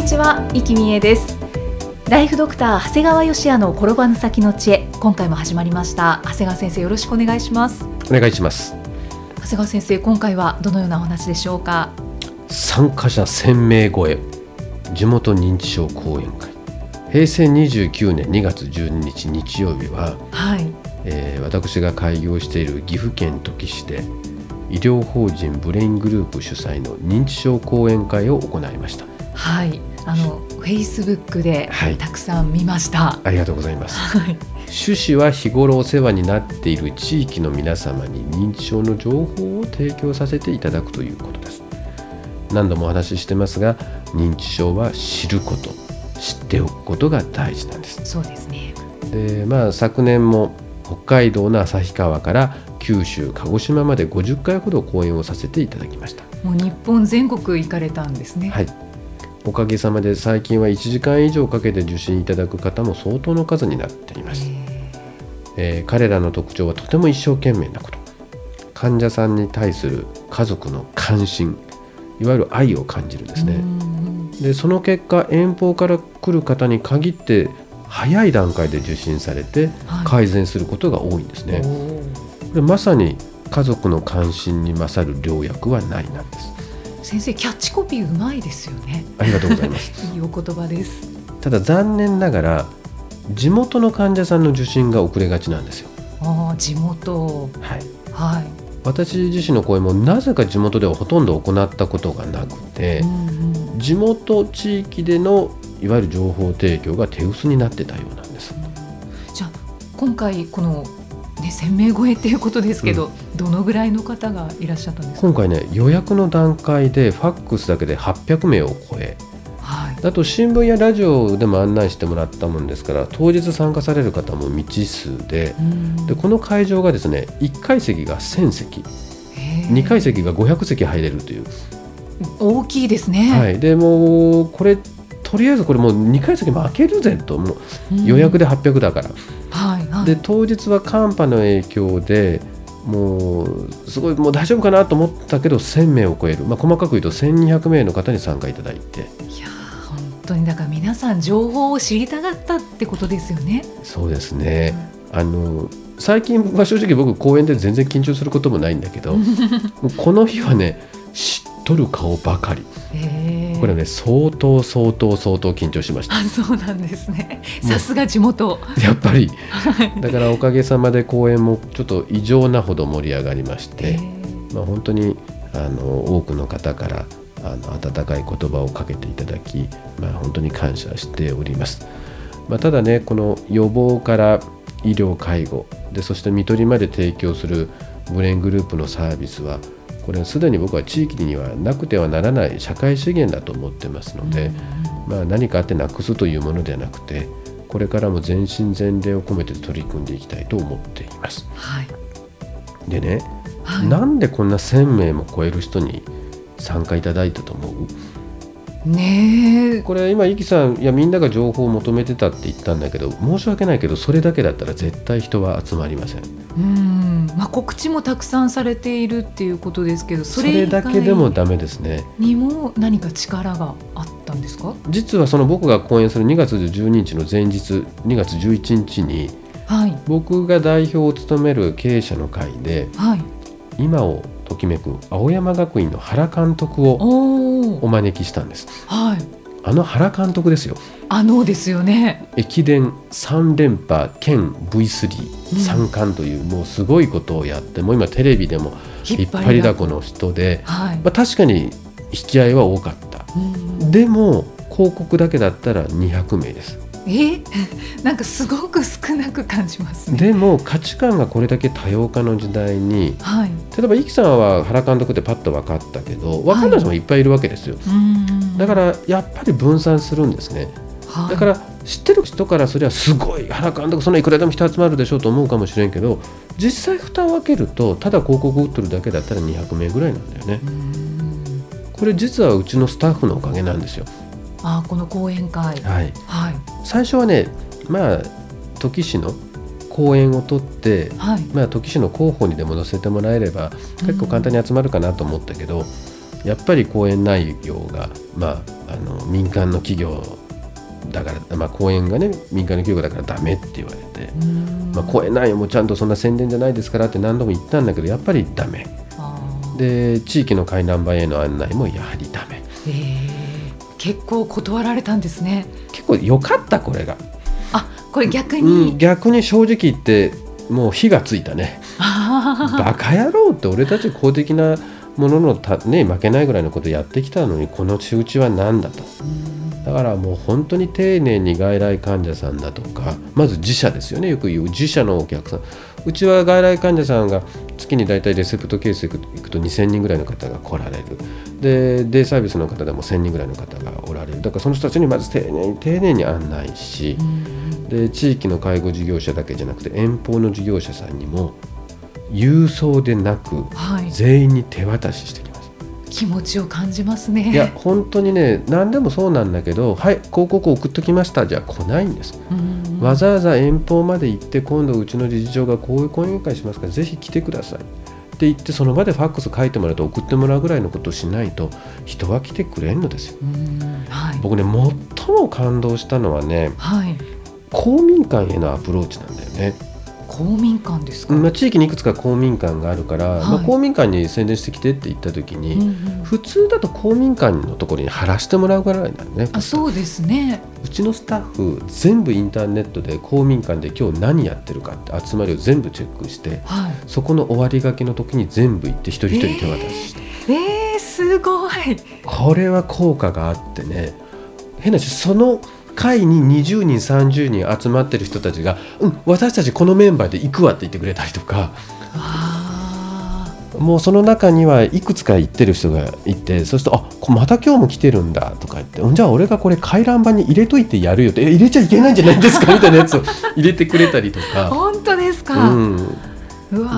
にちは、生きみえです。ライフドクター長谷川芳也の転ばぬ先の知恵。今回も始まりました。長谷川先生よろしくお願いします。お願いします。長谷川先生今回はどのようなお話でしょうか？参加者1000名超え。地元認知症講演会。平成29年2月12日日曜日は、はい、えー私が開業している岐阜県土岐市で医療法人ブレイングループ主催の認知症講演会を行いました。はい、あのフェイスブックではい。たくさん見ました。ありがとうございます。はい、趣旨は日頃お世話になっている地域の皆様に認知症の情報を提供させていただくということです。何度もお話ししてますが認知症は知ること知っておくことが大事なんです。そうですね。でまあ昨年も北海道の旭川から九州鹿児島まで50回ほど講演をさせていただきました。もう日本全国行かれたんですね。はいおかげさまで最近は1時間以上かけて受診いただく方も相当の数になっています。えー彼らの特徴はとても一生懸命なこと。患者さんに対する家族の関心いわゆる愛を感じるんですうねんでその結果遠方から来る方に限って早い段階で受診されてはい。改善することが多いんですね、おー。これまさに家族の関心に勝る良薬はないなんです先生キャッチコピーうまいですよね。ありがとうございます いいお言葉です。ただ残念ながら地元の患者さんの受診が遅れがちなんですよああ地元はいはい。私自身の講演もなぜか地元ではほとんど行ったことがなくてうんうん地元地域でのいわゆる情報提供が手薄になってたようなんですじゃあ今回このね1000名超えっていうことですけど、どのぐらいの方がいらっしゃったんですか？今回ね予約の段階でファックスだけで800名を超え。はい。あと新聞やラジオでも案内してもらったもんですから当日参加される方も未知数で。うん。でこの会場がですね1階席が1000席。へー2階席が500席入れるという、大きいですね。はい、でもうこれとりあえずこれもう2階席も開けるぜと。もううん。予約で800だから、はいはい。で当日は寒波の影響でもうすごいもう大丈夫かなと思ったけど1000名を超える、まあ、細かく言うと1200名の方に参加いただいて。いやー本当にだから皆さん情報を知りたかったってことですよね。そうですね。あの最近は正直僕公演で全然緊張することもないんだけど この日はね知っとる顔ばかり。へーこれね相当相当相当緊張しました。あそうなんですね。さすが地元。やっぱり。だからおかげさまで公演もちょっと異常なほど盛り上がりまして、まあ、本当にあの多くの方からあの温かい言葉をかけていただき、まあ、本当に感謝しております、まあ、ただねこの予防から医療介護でそして看取りまで提供するブレイングループのサービスはこれすでに僕は地域にはなくてはならない社会資源だと思ってますので、まあ、何かあってなくすというものではなくてこれからも全身全霊を込めて取り組んでいきたいと思っています。はい。でね、はいなんでこんな1,000名も超える人に参加いただいたと思う？ねえ。これ今イキさんいやみんなが情報を求めてたって言ったんだけど申し訳ないけどそれだけだったら絶対人は集まりませんうん。まあ告知もたくさんされているっていうことですけど、そそれだけでもダメですねにも何か力があったんですか？実はその僕が講演する2月12日の前日2月11日にはい僕が代表を務める経営者の会ではい。今をときめく青山学院の原監督を。お招きしたんですはい。あの原監督ですよ。あのですよね。駅伝3連覇兼 V3 うん。三冠という、もうすごいことをやってもう今テレビでも引っ張りだこ。の人で、はい。まあ、確かに引き合いは多かった。うんでも広告だけだったら200名です。え？えー、なんかすごく少なく感じますね。でも価値観がこれだけ多様化の時代に、はい、例えばイキさんは原監督ってパッと分かったけど分かんない人もいっぱいいるわけですよ、だからやっぱり分散するんですね、はい、だから知ってる人からそれはすごい原監督そんないくらでも人集まるでしょうと思うかもしれんけど実際蓋を開けるとただ広告打ってるだけだったら200名ぐらいなんだよね。これ実はうちのスタッフのおかげなんですよ。あこの講演会、はい、はい、最初はねまあ土岐市の講演を取って、はい、まあ土岐市の広報にでも載せてもらえれば結構簡単に集まるかなと思ったけど、うん、やっぱり講演内容が、まあ、あの民間の企業だから、まあ、講演がね民間の企業だからダメって言われて、まあ、講演内容もちゃんとそんな宣伝じゃないですからって何度も言ったんだけどやっぱりダメ。で地域の回覧板への案内もやはりダメ。結構断られたんですね。結構良かったこれが。あこれ逆に、うん、逆に正直言ってもう火がついたね。バカ野郎って俺たち公的なもののた、ね、負けないぐらいのことやってきたのにこの仕打ちは何だと。だからもう本当に丁寧に外来患者さんだとかまず自社ですよねよく言う。自社のお客さん。うちは外来患者さんが月に大体レセプトケース行くと2000人ぐらいの方が来られる。でデイサービスの方でも1000人ぐらいの方がおられる。だからその人たちにまず丁寧に丁寧に案内し、で地域の介護事業者だけじゃなくて遠方の事業者さんにも郵送でなく、全員に手渡ししてきます。気持ちを感じますね。いや本当にね何でもそうなんだけどはい広告送っときました。じゃ来ないんです、わざわざ遠方まで行って今度うちの理事長がこういう講演会しますからぜひ来てください。って言ってその場でファックス書いてもらうと送ってもらうぐらいのことをしないと人は来てくれんのですよ、はい、僕ね最も感動したのはね、はい、公民館へのアプローチなんだよね公民館ですか、まあ、地域にいくつか公民館があるから、はい、まあ、公民館に宣伝してきてって言った時に、うんうん、普通だと公民館のところに貼らしてもらうぐらいなんねあそうですね。うちのスタッフ全部インターネットで公民館で今日何やってるかって集まりを全部チェックして、はい、そこの終わりがけの時に全部行って一人一人手渡しして、えー、えー、すごい。これは効果があってね。変な話その会に20人30人集まってる人たちが「うん私たちこのメンバーで行くわ」って言ってくれたりとか。もうその中にはいくつか行ってる人がいてそうすると「あまた今日も来てるんだ」とか言って「じゃあ俺がこれ回覧板に入れといてやるよ」って「入れちゃいけないんじゃないですか」みたいなやつを 入れてくれたりとか。本当ですか、うん、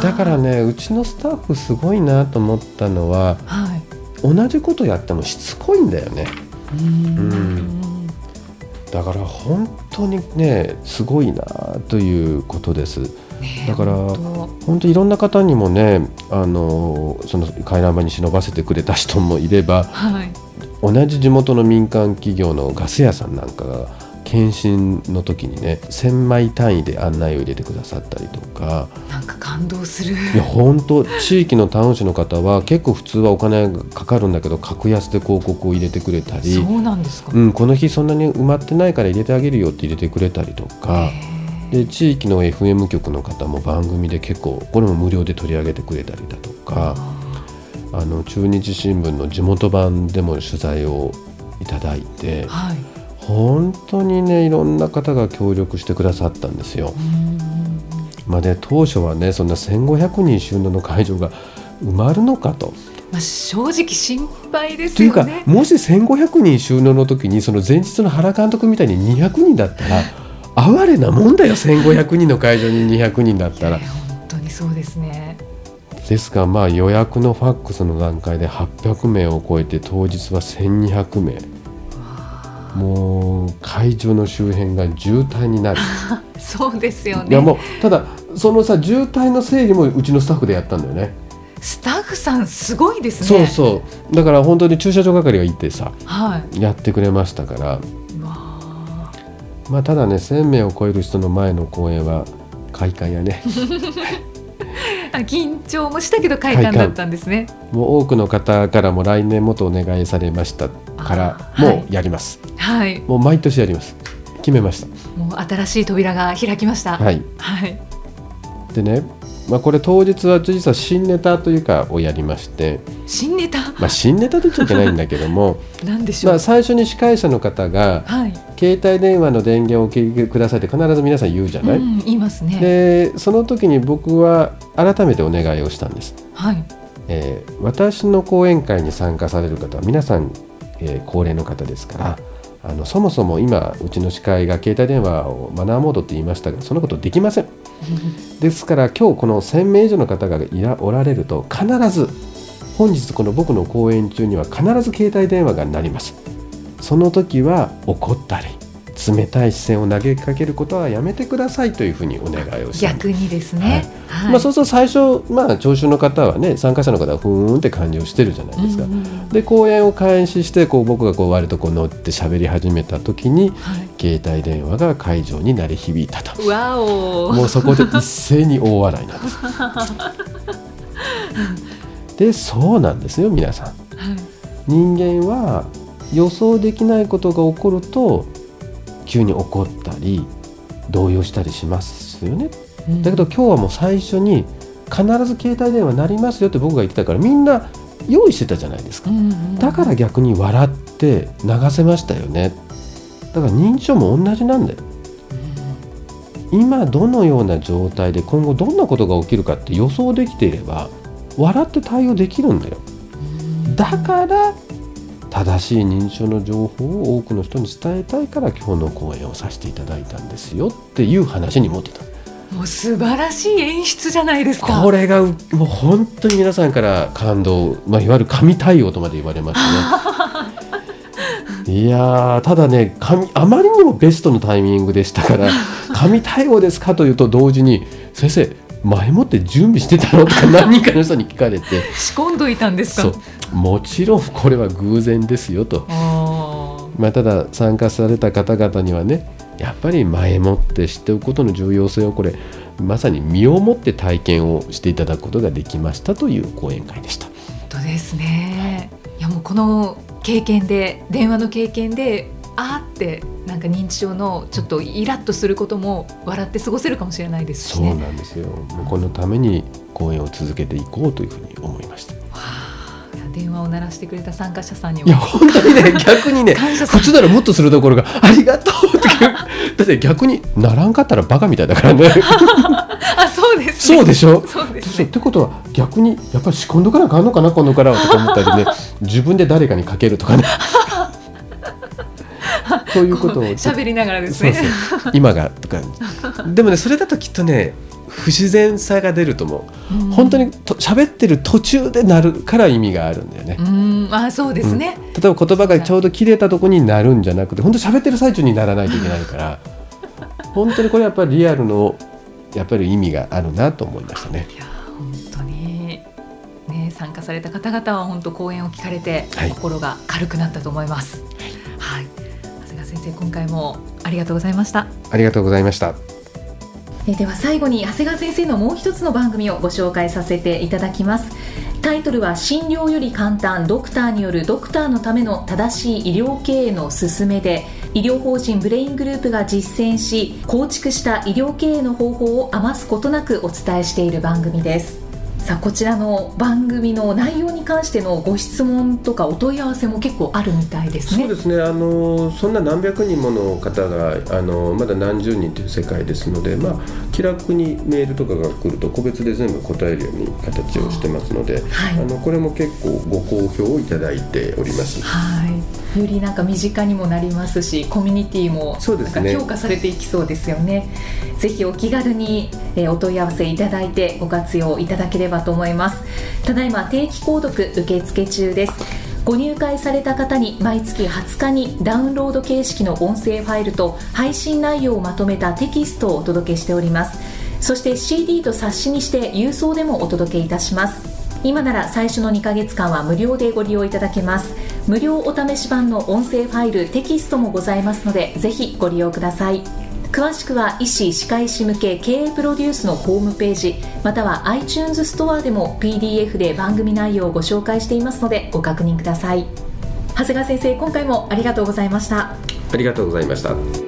だからねうちのスタッフすごいなと思ったのは、はい、同じことやってもしつこいんだよね。うんだから本当にねすごいなということです。だから本当いろんな方にもねあのその回覧板に忍ばせてくれた人もいれば、はい、同じ地元の民間企業のガス屋さんなんかが検診の時にね1000枚単位で案内を入れてくださったりとか。なんか感動する。いや本当地域のタウン市の方は結構普通はお金がかかるんだけど格安で広告を入れてくれたり。そうなんですか、うん、この日そんなに埋まってないから入れてあげるよって入れてくれたりとか。で地域の FM 局の方も番組で結構これも無料で取り上げてくれたりだとか。あの中日新聞の地元版でも取材をいただいて、はい、本当にねいろんな方が協力してくださったんですよ。まあね、当初はねそんな1500人収納の会場が埋まるのかと。まあ、正直心配ですよね。というかもし1500人収納の時にその前日の原監督みたいに200人だったら哀れなもんだよ1500人の会場に200人だったら。本当にそうですねですがまあ予約のファックスの段階で800名を超えて当日は1200名。もう会場の周辺が渋滞になる。そうですよね。いやもうただそのさ渋滞の整理もうちのスタッフでやったんだよね。スタッフさんすごいですね。そうそう。だから本当に駐車場係がいてさ、はい、やってくれましたから。まあただね1000名を超える人の前の公演は快感やね。あ 緊張もしたけど快感だったんですね。もう多くの方からも来年もとお願いされましたからもうやります、はい、もう毎年やります。決めました。もう新しい扉が開きました。はい、はい、でねまあ、これ当日は実は新ネタというかをやりまして新ネタ、まあ、新ネタと言っちゃいけないんだけども 何でしょう、まあ、最初に司会者の方が、はい、携帯電話の電源をお切りくださいって必ず皆さん言うじゃない、うん、言いますね。でその時に僕は改めてお願いをしたんです、はい。えー私の講演会に参加される方は皆さん、えー高齢の方ですからあのそもそも今うちの司会が携帯電話をマナーモードって言いましたがそのことできません ですから今日この1000名以上の方がいらおられると必ず本日この僕の講演中には必ず携帯電話が鳴りますその時は怒ったり冷たい視線を投げかけることはやめてくださいというふうにお願いをし逆にですね。はい。まあ、そうすると最初、まあ、聴衆の方はね参加者の方はふーんって感じをしてるじゃないですか。うんうんで講演を開始してこう僕がこう割とこう乗って喋り始めた時にはい。携帯電話が会場に鳴り響いたと。わお。もうそこで一斉に大笑いなんです。でそうなんですよ皆さん。はい人間は予想できないことが起こると急に怒ったり動揺したりしますよね。うん。だけど今日はもう最初に必ず携帯電話鳴りますよって僕が言ってたからみんな用意してたじゃないですか。うんうんだから逆に笑って流せましたよね。だから認知症も同じなんだよ。今どのような状態で今後どんなことが起きるかって予想できていれば笑って対応できるんだよ。だから正しい認知症の情報を多くの人に伝えたいから今日の講演をさせていただいたんですよっていう話に持ってたもう素晴らしい演出じゃないですか。これがうもう本当に皆さんから感動、まあ、いわゆる神対応とまで言われましたね。いやーただね神あまりにもベストのタイミングでしたから神対応ですかというと同時に先生前もって準備してたのとか何人かの人に聞かれて仕込んどいたんですか？もちろんこれは偶然ですよと、あまあ、ただ参加された方々にはねやっぱり前もって知っておくことの重要性をこれまさに身をもって体験をしていただくことができましたという講演会でした。ー本当ですね。いやもうこの経験で電話の経験であーってなんか認知症のちょっとイラッとすることも笑って過ごせるかもしれないですしそうね。なんですよ。このために講演を続けていこうというふうに思いました。電話を鳴らしてくれた参加者さんにいやも本当にね 逆にね普通ならもっとするところがありがとうって だって逆にならんかったらバカみたいだからね。あそうですね。そうでしょ？そうですね。ってことは逆にやっぱり仕込んどかなあかんのかな今度からはとか思ったりね自分で誰かにかけるとかねそういうことを喋りながらですね。今がとかでもねそれだときっとね不自然さが出ると思う、うん本当にと喋ってる途中でなるから意味があるんだよね、うんあそうですね。例えば言葉がちょうど切れたとこになるんじゃなくて本当喋ってる最中にならないといけないから 本当にこれやっぱりリアルのやっぱり意味があるなと思いましたね。いや本当にね参加された方々は本当講演を聞かれて、はい心が軽くなったと思います。はい。長谷川先生今回もありがとうございました。ありがとうございました。えでは最後に長谷川先生のもう一つの番組をご紹介させていただきます。タイトルは診療より簡単ドクターによるドクターのための正しい医療経営の勧めで医療法人ブレイングループが実践し構築した医療経営の方法を余すことなくお伝えしている番組です。さあこちらの番組の内容に関してのご質問とかお問い合わせも結構あるみたいですね。そうですね。あのそんな何百人もの方があのまだ何十人という世界ですので、まあ、気楽にメールとかが来ると個別で全部答えるように形をしてますので、はい。あのこれも結構ご好評をいただいております。はい、よりなんか身近にもなりますしコミュニティもなんか強化されていきそうですよね。ぜひお気軽に、えーお問い合わせいただいてご活用いただければと思います。ただいま定期購読受付中です。ご入会された方に毎月20日にダウンロード形式の音声ファイルと配信内容をまとめたテキストをお届けしております。そして CD と冊子にして郵送でもお届けいたします。今なら最初の2ヶ月間は無料でご利用いただけます無料お試し版の音声ファイルテキストもございますのでぜひご利用ください。詳しくは医師・歯科医師向け経営プロデュースのホームページまたは iTunes ストアでも PDF で番組内容をご紹介していますのでご確認ください。長谷川先生今回もありがとうございました。ありがとうございました。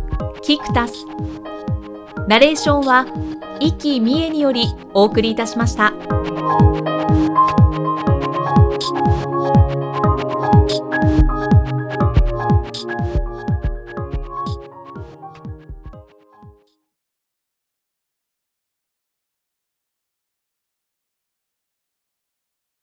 キクタスナレーションは壱岐三重によりお送りいたしました。